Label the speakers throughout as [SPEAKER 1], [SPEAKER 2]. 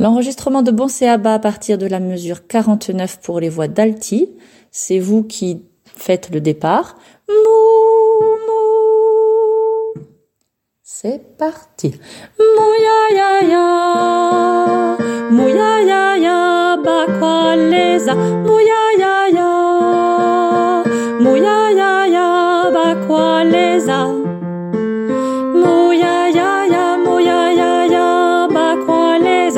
[SPEAKER 1] L'enregistrement de Bon Bas à partir de la mesure 49 pour les voix d'alti, c'est vous qui faites le départ. Mou, mou. C'est parti. Mouya ya ya, mouya ya ya, ba leza, mouya ya ya, mouya ya ya,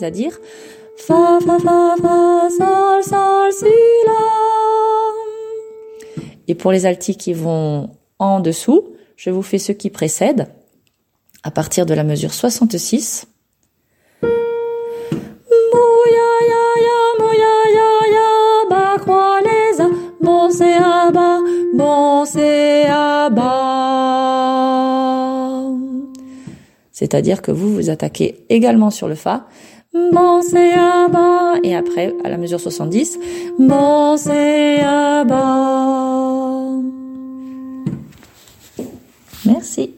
[SPEAKER 1] c'est-à-dire fa fa fa fa sol si la. Et pour les altis qui vont en dessous, je vous fais ce qui précède à partir de la mesure 66. C'est-à-dire que vous vous attaquez également sur le Fa. Bon c'est à bas. Et après, à la mesure 70, bon c'est à bas. Merci.